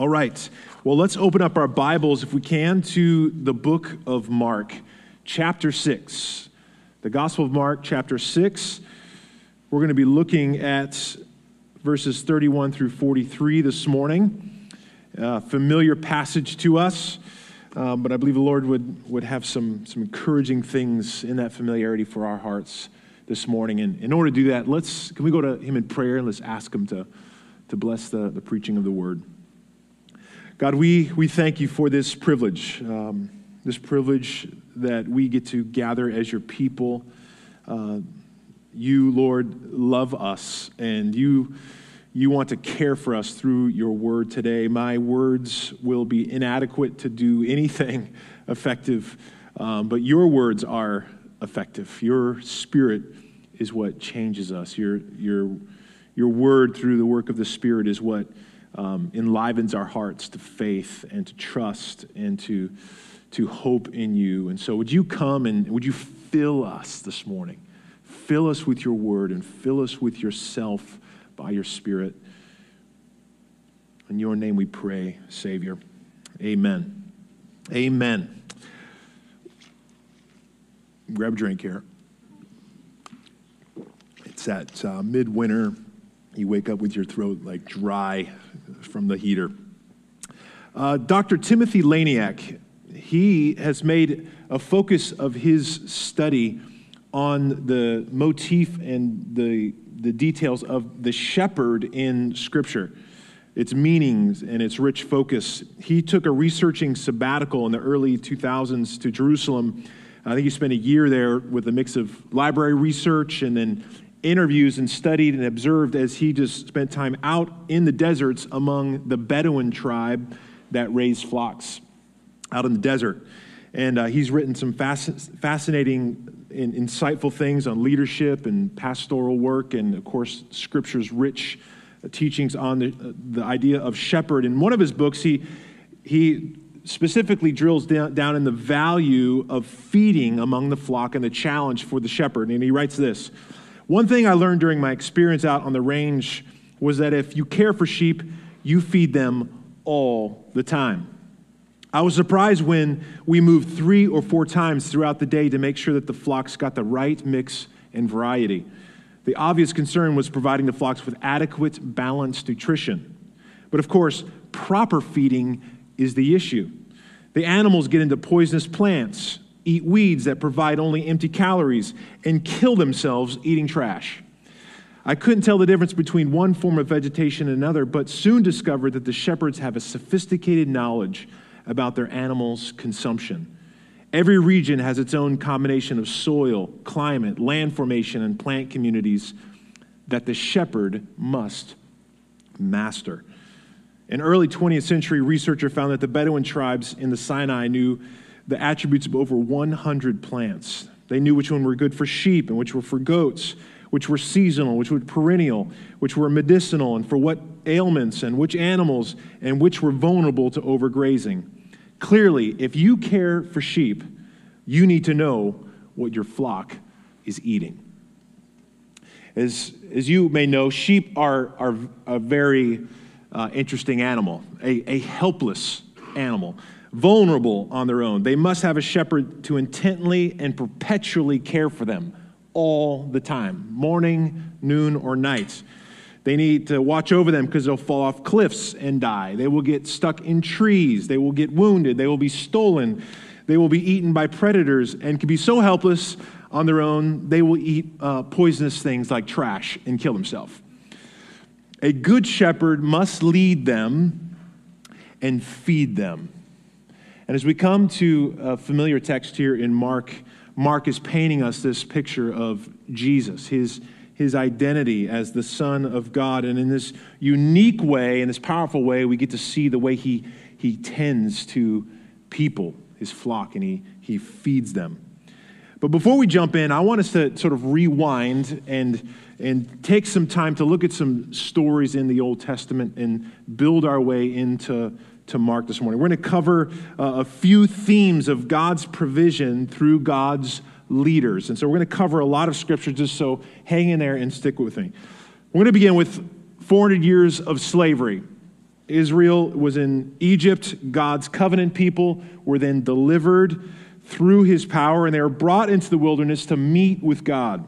All right. Well, let's open up our Bibles, if we can, to the book of Mark, chapter 6. The Gospel of Mark, chapter 6. We're going to be looking at verses 31 through 43 this morning. Familiar passage to us, uh, but I believe the Lord would, would have some, some encouraging things in that familiarity for our hearts this morning. And in order to do that, let's can we go to Him in prayer and let's ask Him to, to bless the, the preaching of the word. God, we, we thank you for this privilege, um, this privilege that we get to gather as your people. Uh, you, Lord, love us, and you, you want to care for us through your word today. My words will be inadequate to do anything effective, um, but your words are effective. Your spirit is what changes us. Your, your, your word through the work of the Spirit is what um, enlivens our hearts to faith and to trust and to, to hope in you. And so, would you come and would you fill us this morning? Fill us with your word and fill us with yourself by your Spirit. In your name we pray, Savior. Amen. Amen. Grab a drink here. It's that uh, midwinter. You wake up with your throat like dry from the heater. Uh, Dr. Timothy Laniak, he has made a focus of his study on the motif and the, the details of the shepherd in Scripture, its meanings and its rich focus. He took a researching sabbatical in the early 2000s to Jerusalem. I think he spent a year there with a mix of library research and then interviews and studied and observed as he just spent time out in the deserts among the Bedouin tribe that raised flocks out in the desert. And uh, he's written some fasc- fascinating and insightful things on leadership and pastoral work, and of course, Scripture's rich teachings on the, uh, the idea of shepherd. In one of his books, he, he specifically drills down, down in the value of feeding among the flock and the challenge for the shepherd. And he writes this one thing I learned during my experience out on the range was that if you care for sheep, you feed them all the time. I was surprised when we moved three or four times throughout the day to make sure that the flocks got the right mix and variety. The obvious concern was providing the flocks with adequate, balanced nutrition. But of course, proper feeding is the issue. The animals get into poisonous plants, eat weeds that provide only empty calories, and kill themselves eating trash. I couldn't tell the difference between one form of vegetation and another, but soon discovered that the shepherds have a sophisticated knowledge about their animals' consumption. Every region has its own combination of soil, climate, land formation, and plant communities that the shepherd must master. An early 20th century researcher found that the Bedouin tribes in the Sinai knew the attributes of over 100 plants. They knew which one were good for sheep and which were for goats, which were seasonal, which were perennial, which were medicinal, and for what ailments, and which animals, and which were vulnerable to overgrazing. Clearly, if you care for sheep, you need to know what your flock is eating. As, as you may know, sheep are, are a very uh, interesting animal, a, a helpless animal vulnerable on their own. They must have a shepherd to intently and perpetually care for them all the time, morning, noon, or night. They need to watch over them because they'll fall off cliffs and die. They will get stuck in trees. They will get wounded. They will be stolen. They will be eaten by predators and can be so helpless on their own, they will eat uh, poisonous things like trash and kill themselves. A good shepherd must lead them and feed them. And as we come to a familiar text here in Mark, Mark is painting us this picture of Jesus, his, his identity as the Son of God. And in this unique way, in this powerful way, we get to see the way he, he tends to people, his flock, and he, he feeds them. But before we jump in, I want us to sort of rewind and, and take some time to look at some stories in the Old Testament and build our way into to Mark this morning. We're going to cover uh, a few themes of God's provision through God's leaders. And so we're going to cover a lot of scripture, just so hang in there and stick with me. We're going to begin with 400 years of slavery. Israel was in Egypt. God's covenant people were then delivered through his power, and they were brought into the wilderness to meet with God.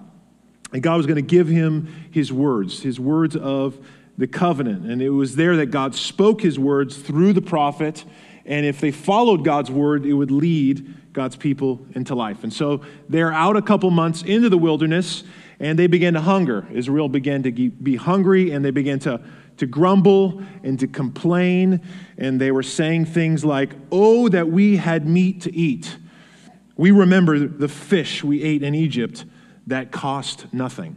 And God was going to give him his words, his words of the covenant. And it was there that God spoke his words through the prophet. And if they followed God's word, it would lead God's people into life. And so they're out a couple months into the wilderness, and they began to hunger. Israel began to be hungry, and they began to, to grumble and to complain. And they were saying things like, Oh, that we had meat to eat. We remember the fish we ate in Egypt that cost nothing.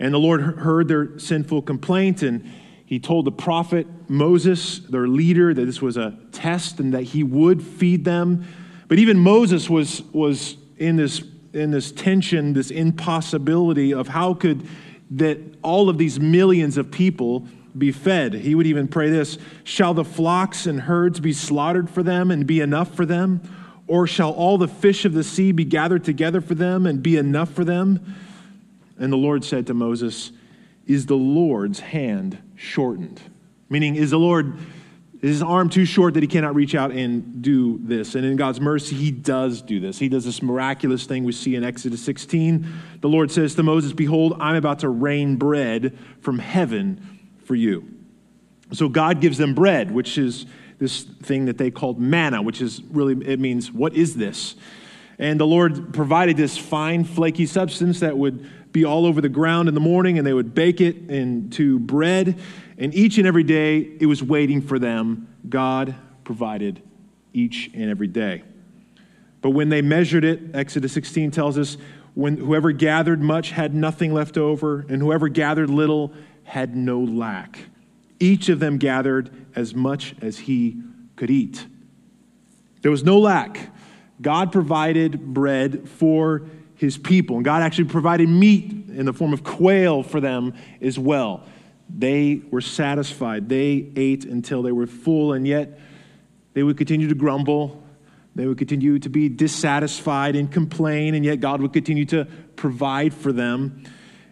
And the Lord heard their sinful complaint, and he told the prophet Moses, their leader, that this was a test and that he would feed them. But even Moses was, was in, this, in this tension, this impossibility of how could that all of these millions of people be fed. He would even pray this Shall the flocks and herds be slaughtered for them and be enough for them? Or shall all the fish of the sea be gathered together for them and be enough for them? And the Lord said to Moses, Is the Lord's hand shortened? Meaning, is the Lord, is his arm too short that he cannot reach out and do this? And in God's mercy, he does do this. He does this miraculous thing we see in Exodus 16. The Lord says to Moses, Behold, I'm about to rain bread from heaven for you. So God gives them bread, which is this thing that they called manna, which is really, it means, what is this? And the Lord provided this fine, flaky substance that would be all over the ground in the morning, and they would bake it into bread. And each and every day, it was waiting for them. God provided each and every day. But when they measured it, Exodus 16 tells us, when whoever gathered much had nothing left over, and whoever gathered little had no lack. Each of them gathered as much as he could eat. There was no lack. God provided bread for his people, and God actually provided meat in the form of quail for them as well. They were satisfied. They ate until they were full, and yet they would continue to grumble. They would continue to be dissatisfied and complain, and yet God would continue to provide for them.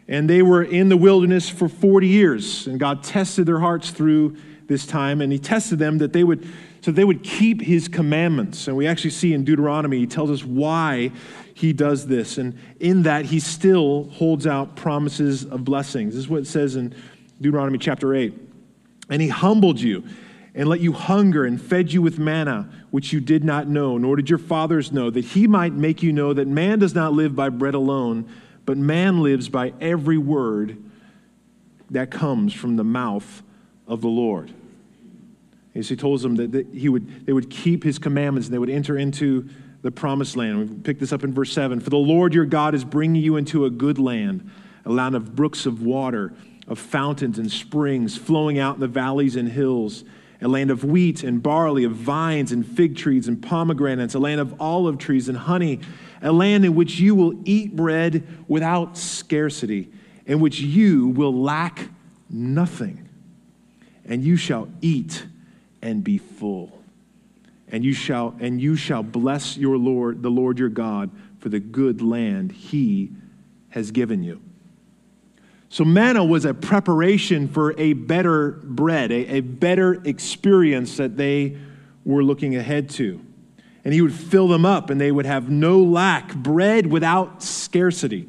And they were in the wilderness for 40 years, and God tested their hearts through this time, and He tested them that they would, so they would keep His commandments. And we actually see in Deuteronomy, He tells us why He does this. And in that, He still holds out promises of blessings. This is what it says in Deuteronomy chapter 8. And He humbled you and let you hunger and fed you with manna, which you did not know, nor did your fathers know, that He might make you know that man does not live by bread alone but man lives by every word that comes from the mouth of the Lord. As he told them that he would, they would keep his commandments and they would enter into the promised land. We pick this up in verse 7. For the Lord your God is bringing you into a good land, a land of brooks of water, of fountains and springs flowing out in the valleys and hills, a land of wheat and barley, of vines and fig trees and pomegranates, a land of olive trees and honey a land in which you will eat bread without scarcity, in which you will lack nothing, and you shall eat and be full. And you shall and you shall bless your Lord, the Lord your God, for the good land he has given you. So, manna was a preparation for a better bread, a, a better experience that they were looking ahead to and he would fill them up, and they would have no lack, bread without scarcity,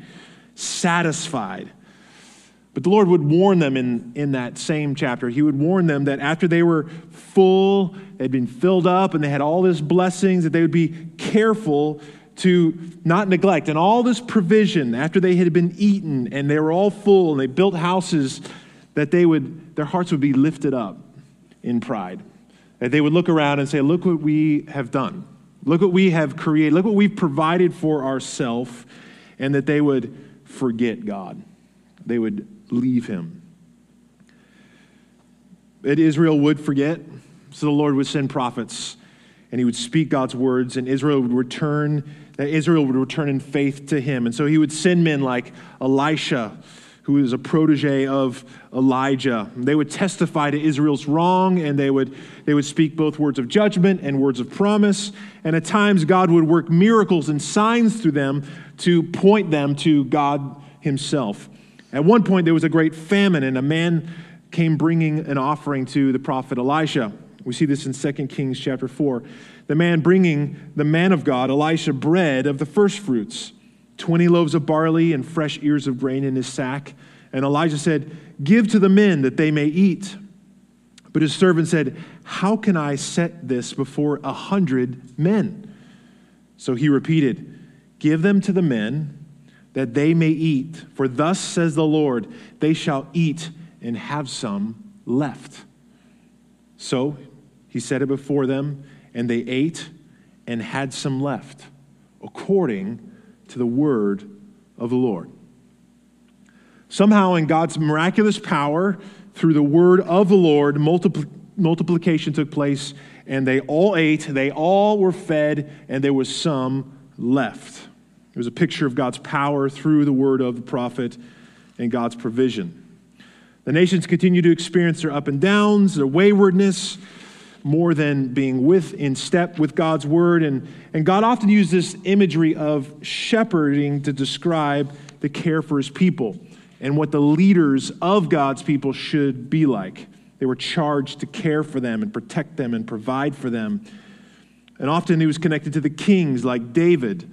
satisfied. But the Lord would warn them in, in that same chapter. He would warn them that after they were full, they'd been filled up, and they had all this blessings, that they would be careful to not neglect. And all this provision, after they had been eaten and they were all full and they built houses, that they would, their hearts would be lifted up in pride. That they would look around and say, Look what we have done. Look what we have created. Look what we've provided for ourselves. And that they would forget God. They would leave him. That Israel would forget. So the Lord would send prophets and he would speak God's words, and Israel would return, that Israel would return in faith to him. And so he would send men like Elisha who is a protege of Elijah. They would testify to Israel's wrong, and they would, they would speak both words of judgment and words of promise. And at times, God would work miracles and signs through them to point them to God Himself. At one point, there was a great famine, and a man came bringing an offering to the prophet Elisha. We see this in 2 Kings chapter 4. The man bringing the man of God, Elisha, bread of the first fruits, 20 loaves of barley and fresh ears of grain in his sack. And Elijah said, Give to the men that they may eat. But his servant said, How can I set this before a hundred men? So he repeated, Give them to the men that they may eat. For thus says the Lord, they shall eat and have some left. So he set it before them, and they ate and had some left, according to the word of the Lord. Somehow, in God's miraculous power, through the word of the Lord, multipl- multiplication took place, and they all ate, they all were fed, and there was some left. It was a picture of God's power through the word of the prophet and God's provision. The nations continue to experience their up and downs, their waywardness, more than being with in step with God's word. And, and God often used this imagery of shepherding to describe the care for his people and what the leaders of God's people should be like. They were charged to care for them and protect them and provide for them. And often he was connected to the kings like David.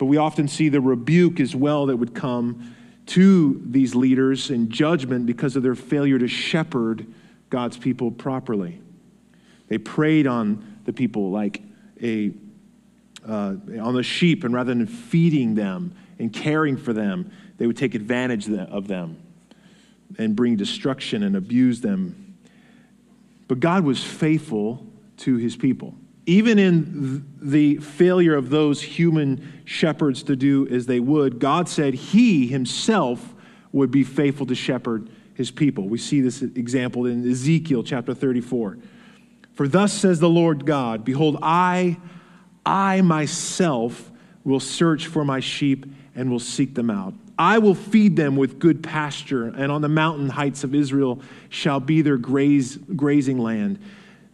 But we often see the rebuke as well that would come to these leaders in judgment because of their failure to shepherd God's people properly. They preyed on the people like a uh, on the sheep, and rather than feeding them and caring for them, they would take advantage of them and bring destruction and abuse them. But God was faithful to his people. Even in the failure of those human shepherds to do as they would, God said he himself would be faithful to shepherd his people. We see this example in Ezekiel chapter 34. For thus says the Lord God Behold, I, I myself will search for my sheep and will seek them out. I will feed them with good pasture, and on the mountain heights of Israel shall be their graze, grazing land.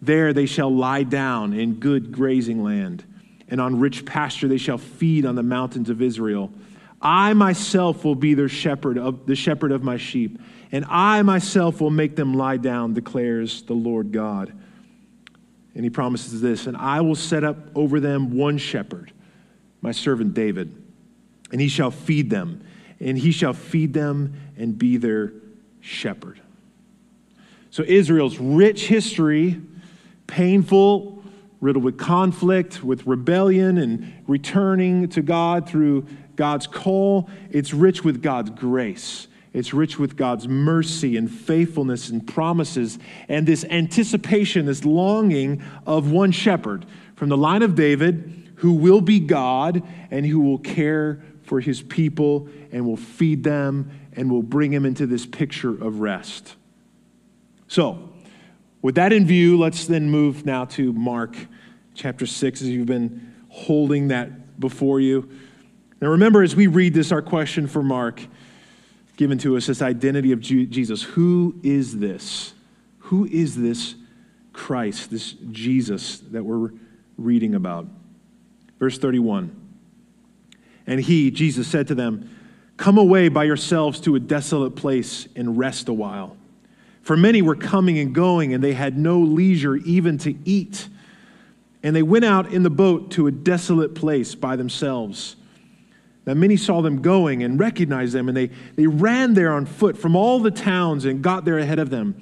There they shall lie down in good grazing land, and on rich pasture they shall feed on the mountains of Israel. I myself will be their shepherd of the shepherd of my sheep, and I myself will make them lie down, declares the Lord God. And he promises this, and I will set up over them one shepherd, my servant David, and he shall feed them and he shall feed them and be their shepherd. So, Israel's rich history, painful, riddled with conflict, with rebellion, and returning to God through God's call, it's rich with God's grace. It's rich with God's mercy and faithfulness and promises, and this anticipation, this longing of one shepherd from the line of David who will be God and who will care for his people and will feed them and will bring him into this picture of rest. So, with that in view, let's then move now to Mark chapter 6 as you've been holding that before you. Now, remember, as we read this, our question for Mark given to us this identity of Jesus. Who is this? Who is this Christ, this Jesus that we're reading about? Verse 31. And he, Jesus, said to them, Come away by yourselves to a desolate place and rest a while. For many were coming and going, and they had no leisure even to eat. And they went out in the boat to a desolate place by themselves. Now, many saw them going and recognized them, and they, they ran there on foot from all the towns and got there ahead of them.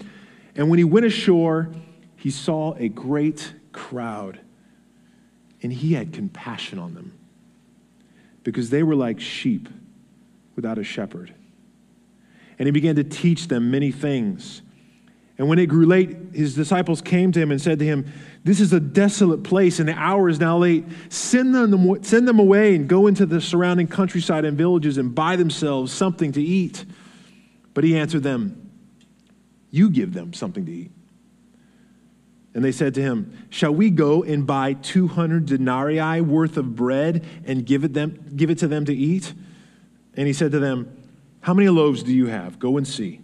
And when he went ashore, he saw a great crowd, and he had compassion on them because they were like sheep without a shepherd. And he began to teach them many things. And when it grew late, his disciples came to him and said to him, This is a desolate place, and the hour is now late. Send them, send them away and go into the surrounding countryside and villages and buy themselves something to eat. But he answered them, You give them something to eat. And they said to him, Shall we go and buy 200 denarii worth of bread and give it, them, give it to them to eat? And he said to them, How many loaves do you have? Go and see.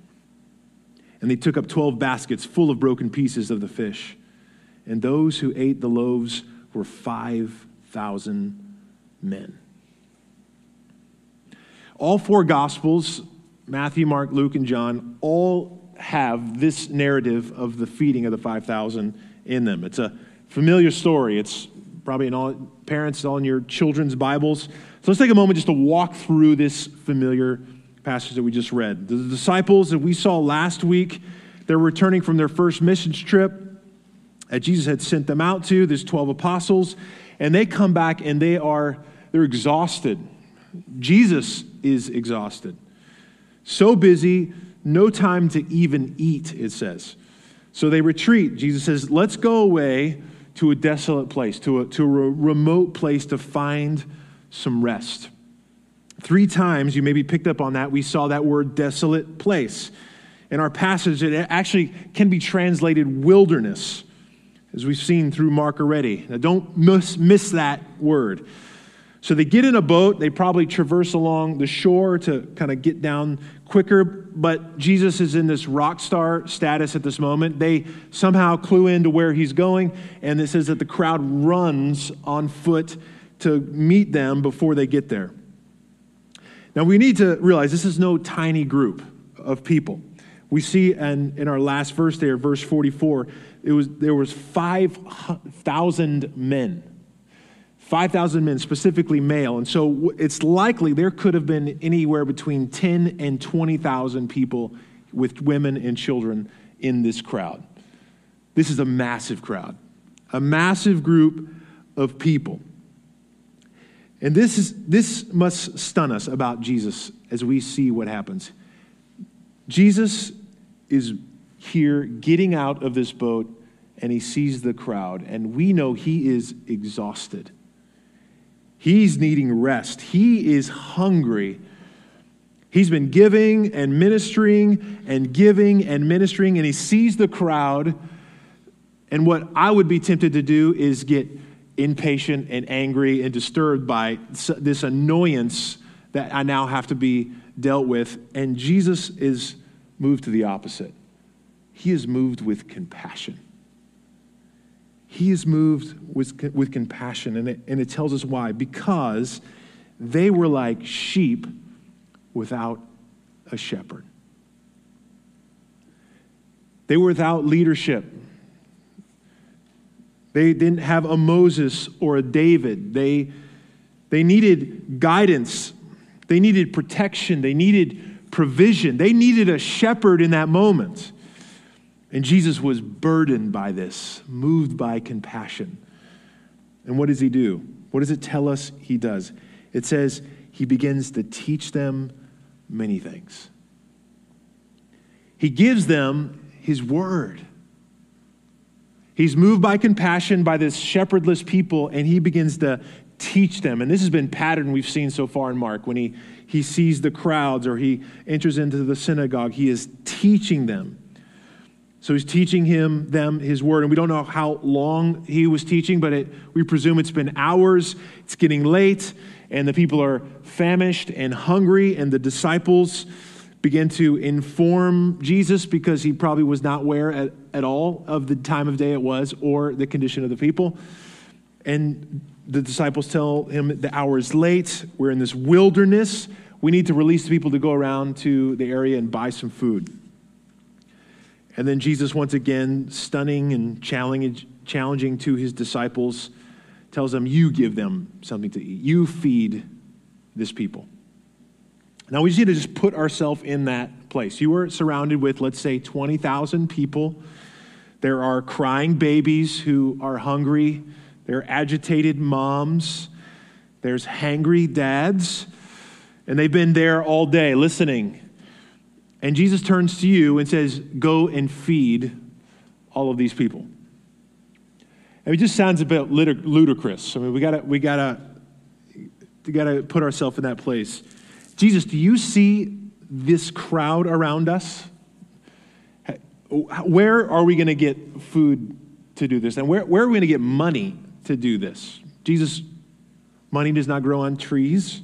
And they took up 12 baskets full of broken pieces of the fish. And those who ate the loaves were 5,000 men. All four Gospels Matthew, Mark, Luke, and John all have this narrative of the feeding of the 5,000 in them. It's a familiar story. It's probably in all parents, all in your children's Bibles. So let's take a moment just to walk through this familiar passage that we just read. The disciples that we saw last week, they're returning from their first missions trip that Jesus had sent them out to, there's 12 apostles, and they come back and they are they're exhausted. Jesus is exhausted. So busy, no time to even eat, it says. So they retreat. Jesus says, Let's go away to a desolate place, to a, to a remote place to find some rest. Three times, you maybe picked up on that, we saw that word desolate place. In our passage, it actually can be translated wilderness, as we've seen through Mark already. Now, don't miss, miss that word. So they get in a boat. They probably traverse along the shore to kind of get down quicker. But Jesus is in this rock star status at this moment. They somehow clue into where he's going. And it says that the crowd runs on foot to meet them before they get there. Now we need to realize this is no tiny group of people. We see in, in our last verse there, verse 44, it was, there was 5,000 men 5,000 men, specifically male. And so it's likely there could have been anywhere between 10 and 20,000 people with women and children in this crowd. This is a massive crowd, a massive group of people. And this, is, this must stun us about Jesus as we see what happens. Jesus is here getting out of this boat and he sees the crowd, and we know he is exhausted. He's needing rest. He is hungry. He's been giving and ministering and giving and ministering, and he sees the crowd. And what I would be tempted to do is get impatient and angry and disturbed by this annoyance that I now have to be dealt with. And Jesus is moved to the opposite. He is moved with compassion. He is moved with, with compassion, and it, and it tells us why. Because they were like sheep without a shepherd. They were without leadership. They didn't have a Moses or a David. They, they needed guidance. They needed protection. They needed provision. They needed a shepherd in that moment. And Jesus was burdened by this, moved by compassion. And what does he do? What does it tell us he does? It says he begins to teach them many things. He gives them his word. He's moved by compassion by this shepherdless people, and he begins to teach them. And this has been pattern we've seen so far in Mark. When he, he sees the crowds or he enters into the synagogue, he is teaching them. So he's teaching him them his word, and we don't know how long he was teaching, but it, we presume it's been hours. It's getting late, and the people are famished and hungry, and the disciples begin to inform Jesus because he probably was not aware at, at all of the time of day it was or the condition of the people. And the disciples tell him the hour is late. We're in this wilderness. We need to release the people to go around to the area and buy some food. And then Jesus, once again, stunning and challenging to his disciples, tells them, You give them something to eat. You feed this people. Now, we just need to just put ourselves in that place. You are surrounded with, let's say, 20,000 people. There are crying babies who are hungry. There are agitated moms. There's hangry dads. And they've been there all day listening and Jesus turns to you and says, Go and feed all of these people. And it just sounds a bit ludicrous. I mean, we gotta, we gotta, we gotta put ourselves in that place. Jesus, do you see this crowd around us? where are we going to get food to do this? And where, where are we going to get money to do this? Jesus, money does not grow on trees.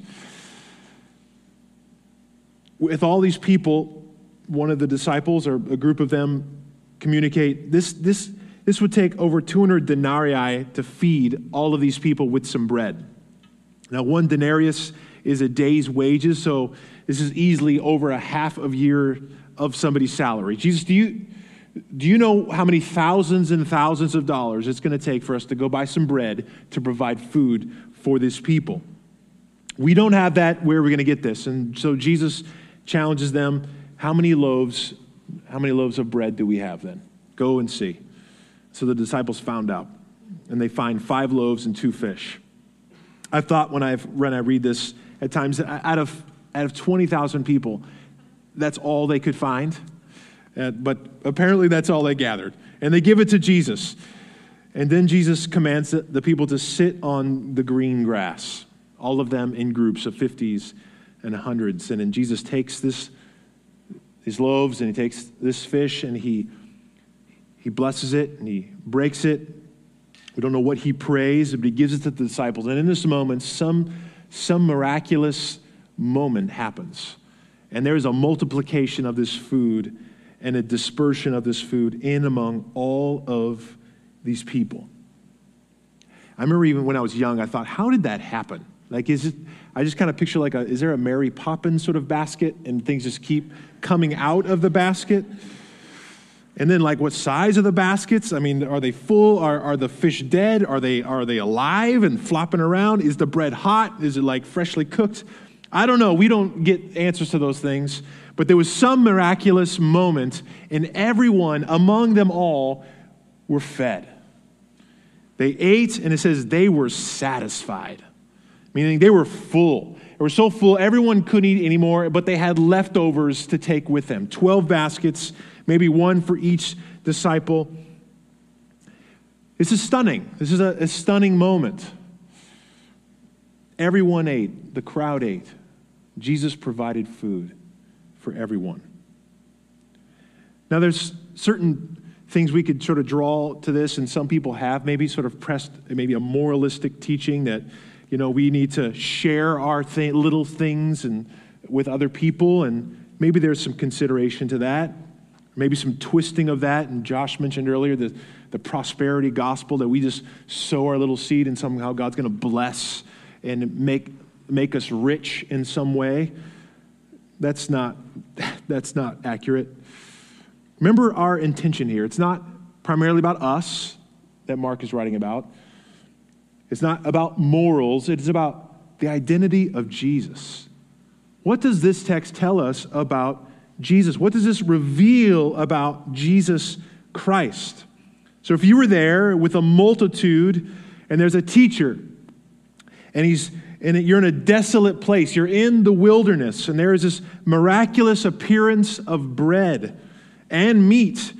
With all these people, one of the disciples or a group of them communicate this, this, this would take over 200 denarii to feed all of these people with some bread. Now, one denarius is a day's wages, so this is easily over a half of year of somebody's salary. Jesus, do you, do you know how many thousands and thousands of dollars it's going to take for us to go buy some bread to provide food for these people? We don't have that. Where are we going to get this? And so Jesus challenges them how many loaves how many loaves of bread do we have then go and see so the disciples found out and they find five loaves and two fish i've thought when i've when i read this at times out of out of 20000 people that's all they could find uh, but apparently that's all they gathered and they give it to jesus and then jesus commands the people to sit on the green grass all of them in groups of 50s and hundreds. And then Jesus takes this, these loaves and he takes this fish and he, he blesses it and he breaks it. We don't know what he prays, but he gives it to the disciples. And in this moment, some, some miraculous moment happens. And there is a multiplication of this food and a dispersion of this food in among all of these people. I remember even when I was young, I thought, how did that happen? Like, is it, I just kind of picture like a, is there a Mary Poppins sort of basket and things just keep coming out of the basket? And then, like, what size are the baskets? I mean, are they full? Are, are the fish dead? Are they, are they alive and flopping around? Is the bread hot? Is it like freshly cooked? I don't know. We don't get answers to those things. But there was some miraculous moment, and everyone among them all were fed. They ate, and it says they were satisfied meaning they were full. They were so full, everyone couldn't eat anymore, but they had leftovers to take with them 12 baskets, maybe one for each disciple. This is stunning. This is a, a stunning moment. Everyone ate, the crowd ate. Jesus provided food for everyone. Now, there's certain things we could sort of draw to this, and some people have maybe sort of pressed maybe a moralistic teaching that you know, we need to share our th- little things and with other people, and maybe there's some consideration to that, maybe some twisting of that. And Josh mentioned earlier the, the prosperity gospel that we just sow our little seed and somehow God's going to bless and make, make us rich in some way. That's not, that's not accurate. Remember our intention here. It's not primarily about us that Mark is writing about. It's not about morals, it's about the identity of Jesus. What does this text tell us about Jesus? What does this reveal about Jesus Christ? So, if you were there with a multitude and there's a teacher and he's and you're in a desolate place, you're in the wilderness, and there is this miraculous appearance of bread and meat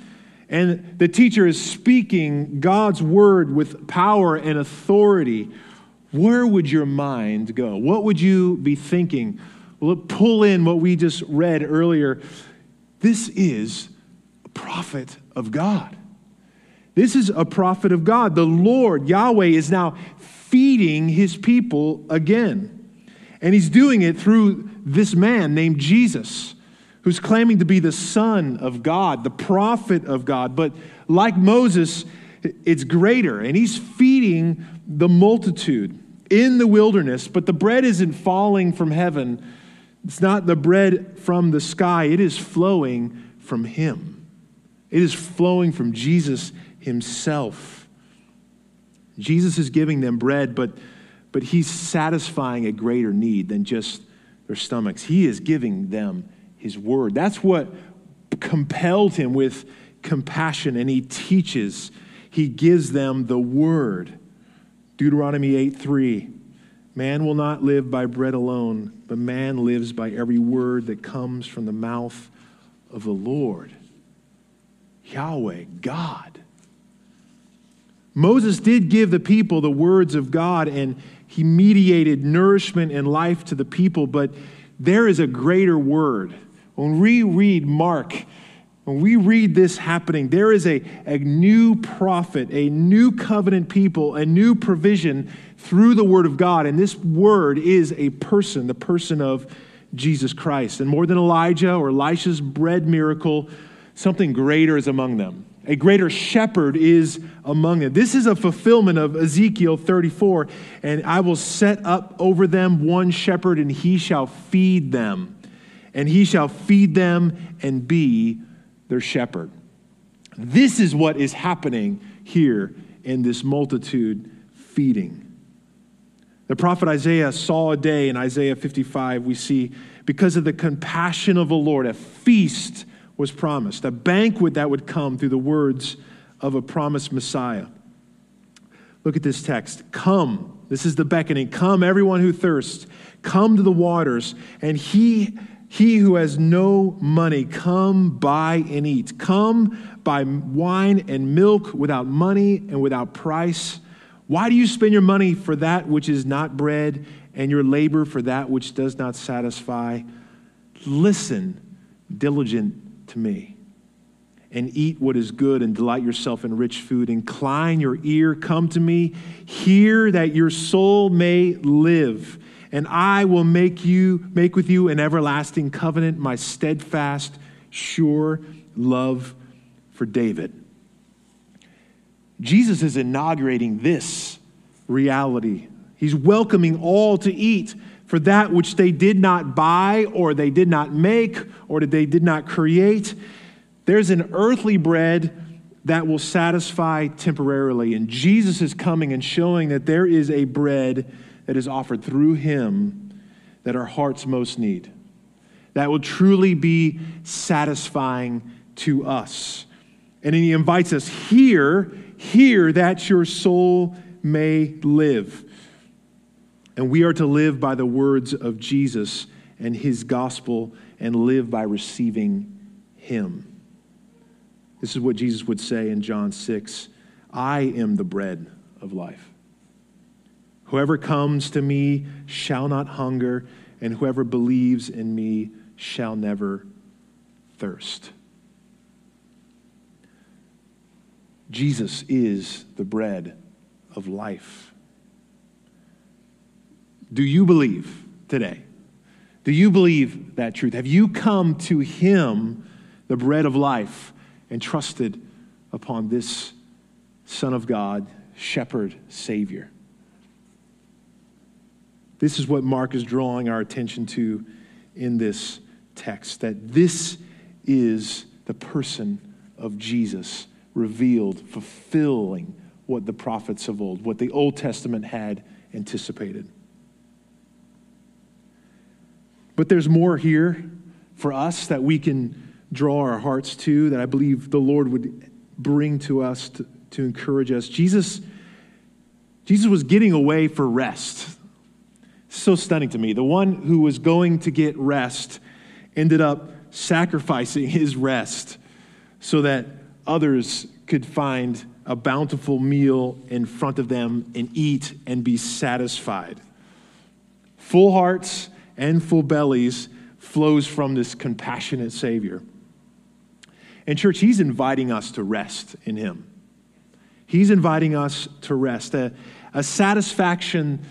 and the teacher is speaking God's word with power and authority, where would your mind go? What would you be thinking? Pull in what we just read earlier. This is a prophet of God. This is a prophet of God. The Lord, Yahweh, is now feeding his people again. And he's doing it through this man named Jesus who's claiming to be the Son of God, the prophet of God. But like Moses, it's greater. And he's feeding the multitude in the wilderness, but the bread isn't falling from heaven. It's not the bread from the sky, it is flowing from him. It is flowing from Jesus himself. Jesus is giving them bread, but, but he's satisfying a greater need than just their stomachs. He is giving them his word. That's what compelled him with compassion, and he teaches. He gives them the word. Deuteronomy 8 3. Man will not live by bread alone, but man lives by every word that comes from the mouth of the Lord. Yahweh, God. Moses did give the people the words of God, and he mediated nourishment and life to the people, but there is a greater word when we read Mark, when we read this happening, there is a, a new prophet, a new covenant people, a new provision through the Word of God. And this Word is a person, the person of Jesus Christ. And more than Elijah or Elisha's bread miracle, something greater is among them. A greater shepherd is among them. This is a fulfillment of Ezekiel 34. And I will set up over them one shepherd, and he shall feed them. And he shall feed them and be their shepherd. This is what is happening here in this multitude feeding. The prophet Isaiah saw a day in Isaiah 55, we see, because of the compassion of the Lord, a feast was promised, a banquet that would come through the words of a promised Messiah. Look at this text. Come, this is the beckoning. Come, everyone who thirsts, come to the waters, and he he who has no money, come buy and eat. Come buy wine and milk without money and without price. Why do you spend your money for that which is not bread and your labor for that which does not satisfy? Listen diligent to me and eat what is good and delight yourself in rich food. Incline your ear, come to me, hear that your soul may live and I will make you make with you an everlasting covenant, my steadfast, sure love for David. Jesus is inaugurating this reality. He's welcoming all to eat for that which they did not buy or they did not make or that they did not create. There's an earthly bread that will satisfy temporarily. And Jesus is coming and showing that there is a bread that is offered through him that our hearts most need. That will truly be satisfying to us. And he invites us here, here that your soul may live. And we are to live by the words of Jesus and his gospel and live by receiving him. This is what Jesus would say in John 6 I am the bread of life. Whoever comes to me shall not hunger, and whoever believes in me shall never thirst. Jesus is the bread of life. Do you believe today? Do you believe that truth? Have you come to Him, the bread of life, and trusted upon this Son of God, Shepherd, Savior? This is what Mark is drawing our attention to in this text that this is the person of Jesus revealed, fulfilling what the prophets of old, what the Old Testament had anticipated. But there's more here for us that we can draw our hearts to, that I believe the Lord would bring to us to, to encourage us. Jesus, Jesus was getting away for rest so stunning to me. The one who was going to get rest ended up sacrificing his rest so that others could find a bountiful meal in front of them and eat and be satisfied. Full hearts and full bellies flows from this compassionate Savior. And, church, He's inviting us to rest in Him. He's inviting us to rest, a, a satisfaction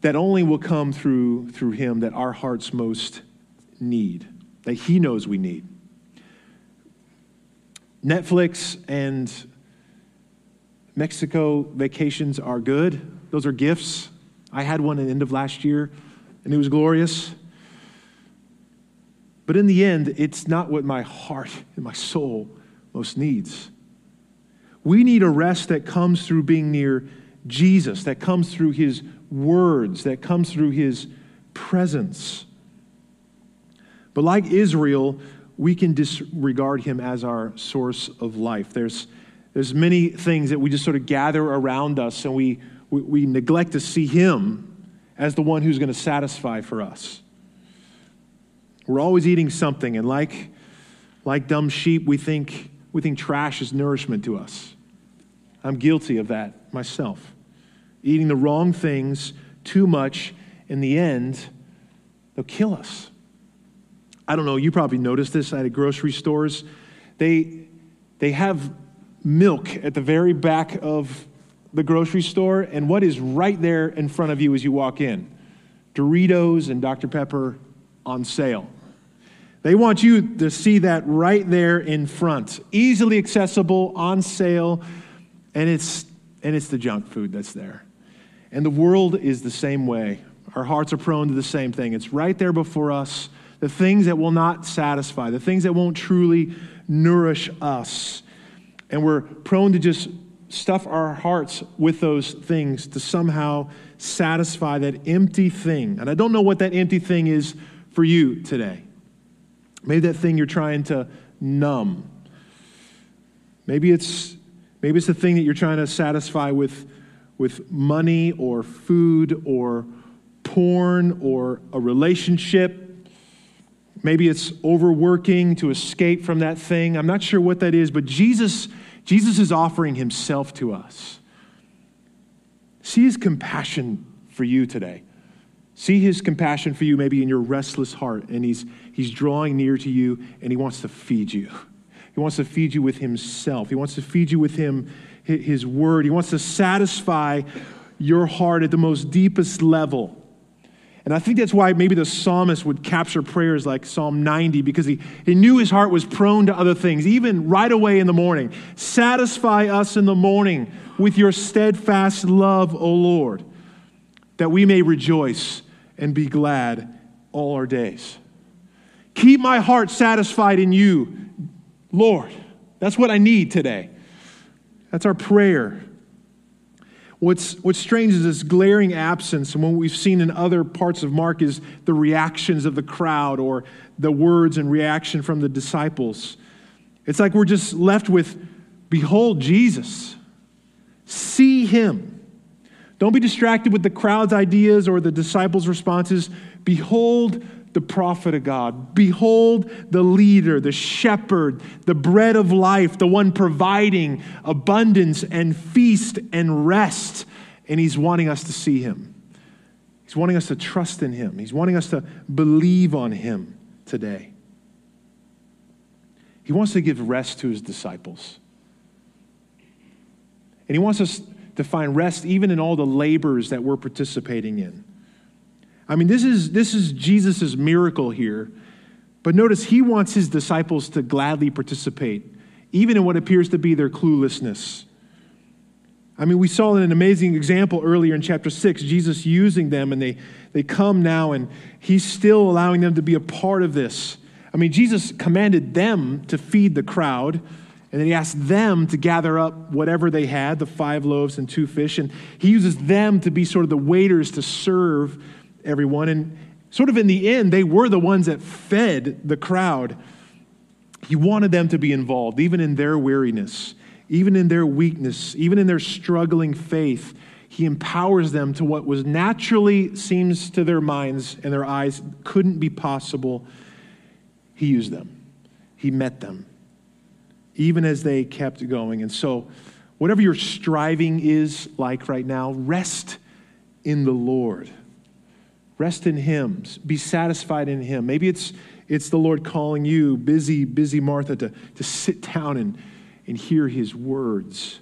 that only will come through, through Him that our hearts most need, that He knows we need. Netflix and Mexico vacations are good. Those are gifts. I had one at the end of last year, and it was glorious. But in the end, it's not what my heart and my soul most needs. We need a rest that comes through being near Jesus, that comes through his words, that comes through his presence. But like Israel, we can disregard him as our source of life. There's, there's many things that we just sort of gather around us and we, we, we neglect to see him as the one who's going to satisfy for us. We're always eating something, and like, like dumb sheep, we think, we think trash is nourishment to us. I'm guilty of that myself eating the wrong things too much, in the end, they'll kill us. I don't know, you probably noticed this at grocery stores. They, they have milk at the very back of the grocery store, and what is right there in front of you as you walk in? Doritos and Dr. Pepper on sale. They want you to see that right there in front, easily accessible, on sale, and it's, and it's the junk food that's there. And the world is the same way. Our hearts are prone to the same thing. It's right there before us, the things that will not satisfy, the things that won't truly nourish us. And we're prone to just stuff our hearts with those things to somehow satisfy that empty thing. And I don't know what that empty thing is for you today. Maybe that thing you're trying to numb. Maybe it's maybe it's the thing that you're trying to satisfy with with money or food or porn or a relationship. Maybe it's overworking to escape from that thing. I'm not sure what that is, but Jesus, Jesus is offering himself to us. See his compassion for you today. See his compassion for you maybe in your restless heart, and he's, he's drawing near to you and he wants to feed you. He wants to feed you with himself. He wants to feed you with him his word. He wants to satisfy your heart at the most deepest level. And I think that's why maybe the psalmist would capture prayers like Psalm 90 because he, he knew his heart was prone to other things, even right away in the morning. Satisfy us in the morning with your steadfast love, O Lord, that we may rejoice and be glad all our days. Keep my heart satisfied in you, Lord. That's what I need today. That's our prayer. What's, what's strange is this glaring absence, and what we've seen in other parts of Mark is the reactions of the crowd or the words and reaction from the disciples. It's like we're just left with, Behold Jesus, see him. Don't be distracted with the crowd's ideas or the disciples' responses. Behold the prophet of God. Behold the leader, the shepherd, the bread of life, the one providing abundance and feast and rest. And he's wanting us to see him. He's wanting us to trust in him. He's wanting us to believe on him today. He wants to give rest to his disciples. And he wants us to find rest even in all the labors that we're participating in. I mean, this is, this is Jesus' miracle here. But notice he wants his disciples to gladly participate, even in what appears to be their cluelessness. I mean, we saw an amazing example earlier in chapter 6, Jesus using them, and they, they come now, and he's still allowing them to be a part of this. I mean, Jesus commanded them to feed the crowd, and then he asked them to gather up whatever they had the five loaves and two fish, and he uses them to be sort of the waiters to serve everyone. And sort of in the end, they were the ones that fed the crowd. He wanted them to be involved, even in their weariness, even in their weakness, even in their struggling faith. He empowers them to what was naturally seems to their minds and their eyes couldn't be possible. He used them, He met them, even as they kept going. And so, whatever your striving is like right now, rest in the Lord. Rest in Him. Be satisfied in Him. Maybe it's, it's the Lord calling you, busy, busy Martha, to, to sit down and, and hear His words.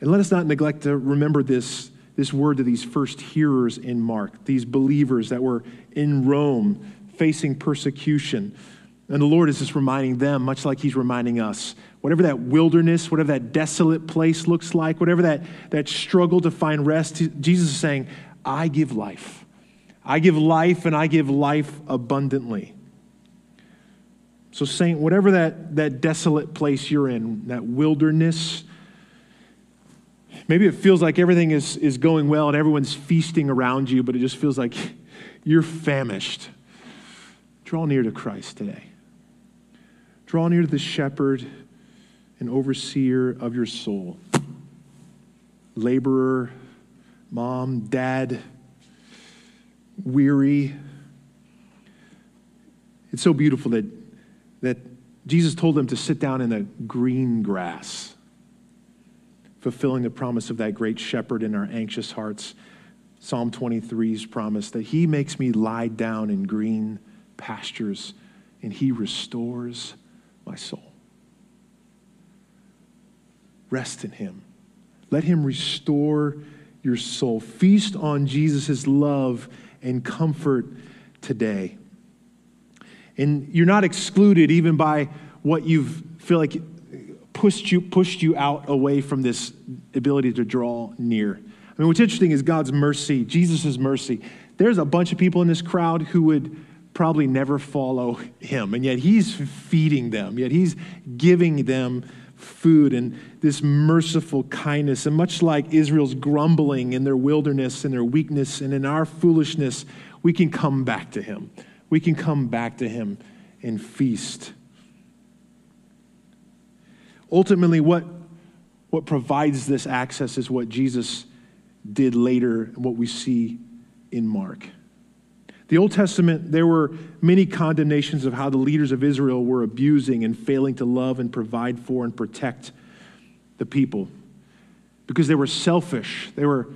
And let us not neglect to remember this, this word to these first hearers in Mark, these believers that were in Rome facing persecution. And the Lord is just reminding them, much like He's reminding us, whatever that wilderness, whatever that desolate place looks like, whatever that, that struggle to find rest, Jesus is saying, I give life. I give life and I give life abundantly. So, Saint, whatever that, that desolate place you're in, that wilderness, maybe it feels like everything is, is going well and everyone's feasting around you, but it just feels like you're famished. Draw near to Christ today. Draw near to the shepherd and overseer of your soul. Laborer, mom, dad, weary. It's so beautiful that, that Jesus told them to sit down in the green grass, fulfilling the promise of that great shepherd in our anxious hearts. Psalm 23's promise that he makes me lie down in green pastures and he restores my soul. Rest in him. Let him restore your soul. Feast on Jesus' love and comfort today. And you're not excluded even by what you feel like pushed you, pushed you out away from this ability to draw near. I mean, what's interesting is God's mercy, Jesus' mercy. There's a bunch of people in this crowd who would probably never follow him, and yet he's feeding them, yet he's giving them food and this merciful kindness. And much like Israel's grumbling in their wilderness and their weakness and in our foolishness, we can come back to him. We can come back to him and feast. Ultimately, what, what provides this access is what Jesus did later and what we see in Mark. The Old Testament, there were many condemnations of how the leaders of Israel were abusing and failing to love and provide for and protect the people because they were selfish. They, were,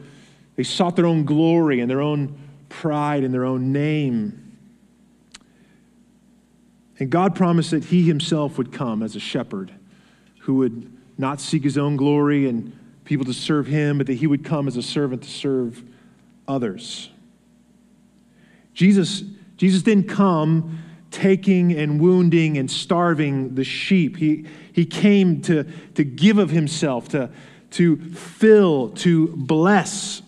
they sought their own glory and their own pride and their own name. And God promised that He Himself would come as a shepherd who would not seek His own glory and people to serve Him, but that He would come as a servant to serve others. Jesus, Jesus didn't come taking and wounding and starving the sheep. He, he came to, to give of himself, to, to fill, to bless.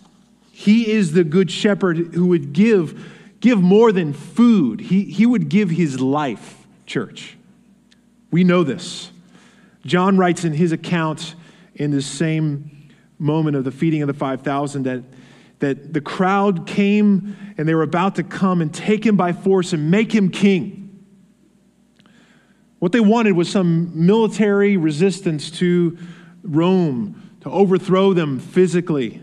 He is the good shepherd who would give, give more than food. He, he would give his life, church. We know this. John writes in his account in this same moment of the feeding of the 5,000 that that the crowd came and they were about to come and take him by force and make him king. What they wanted was some military resistance to Rome, to overthrow them physically.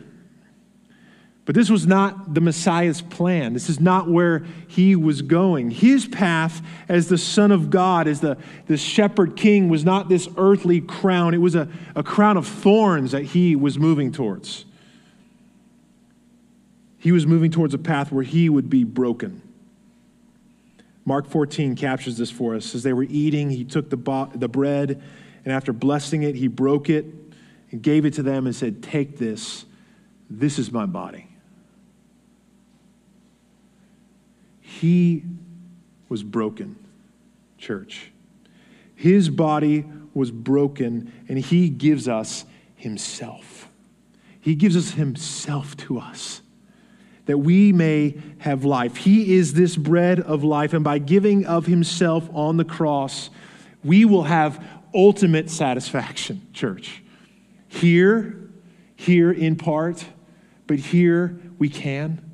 But this was not the Messiah's plan. This is not where he was going. His path as the Son of God, as the, the shepherd king, was not this earthly crown. It was a, a crown of thorns that he was moving towards. He was moving towards a path where he would be broken. Mark 14 captures this for us. As they were eating, he took the, bo- the bread, and after blessing it, he broke it and gave it to them and said, Take this. This is my body. He was broken, church. His body was broken, and he gives us himself. He gives us himself to us that we may have life. He is this bread of life, and by giving of himself on the cross, we will have ultimate satisfaction, church. Here, here in part, but here we can,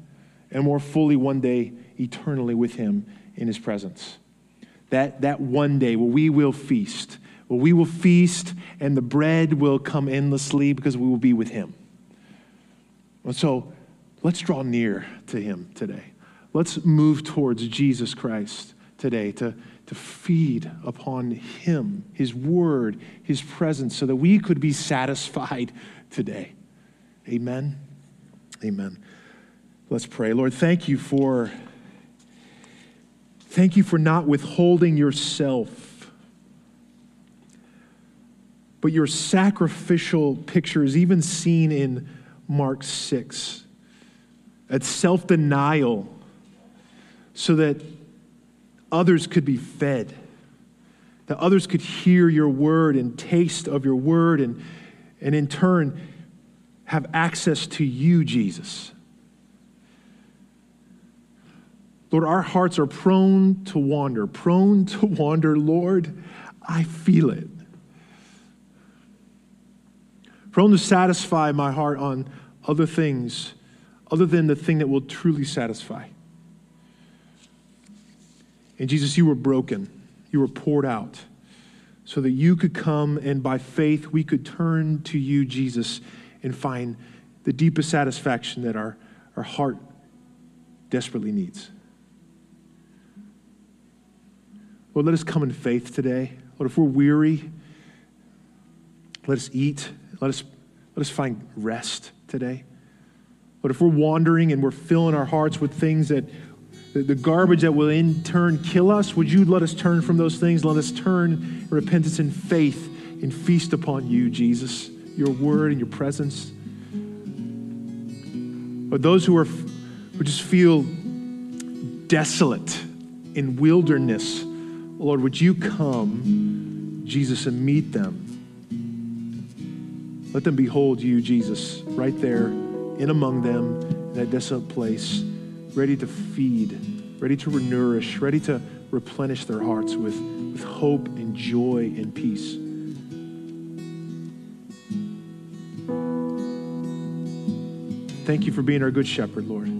and more fully one day eternally with him in his presence. That, that one day where we will feast, where we will feast and the bread will come endlessly because we will be with him. And so, Let's draw near to him today. Let's move towards Jesus Christ today to, to feed upon him, his word, his presence, so that we could be satisfied today. Amen. Amen. Let's pray. Lord, thank you for thank you for not withholding yourself. But your sacrificial picture is even seen in Mark 6 at self denial so that others could be fed, that others could hear your word and taste of your word, and, and in turn have access to you, Jesus. Lord, our hearts are prone to wander, prone to wander. Lord, I feel it. Prone to satisfy my heart on other things other than the thing that will truly satisfy. And Jesus, you were broken, you were poured out so that you could come and by faith we could turn to you, Jesus, and find the deepest satisfaction that our, our heart desperately needs. Lord, let us come in faith today. Lord, if we're weary, let us eat. Let us, let us find rest today. But if we're wandering and we're filling our hearts with things that the, garbage that will in turn kill us, would you let us turn from those things? Let us turn in repentance and faith and feast upon you, Jesus, your word and your presence. But those who are who just feel desolate in wilderness, Lord, would you come, Jesus, and meet them? Let them behold you, Jesus, right there in among them, in that desolate place, ready to feed, ready to nourish, ready to replenish their hearts with, with hope and joy and peace. Thank you for being our good shepherd, Lord.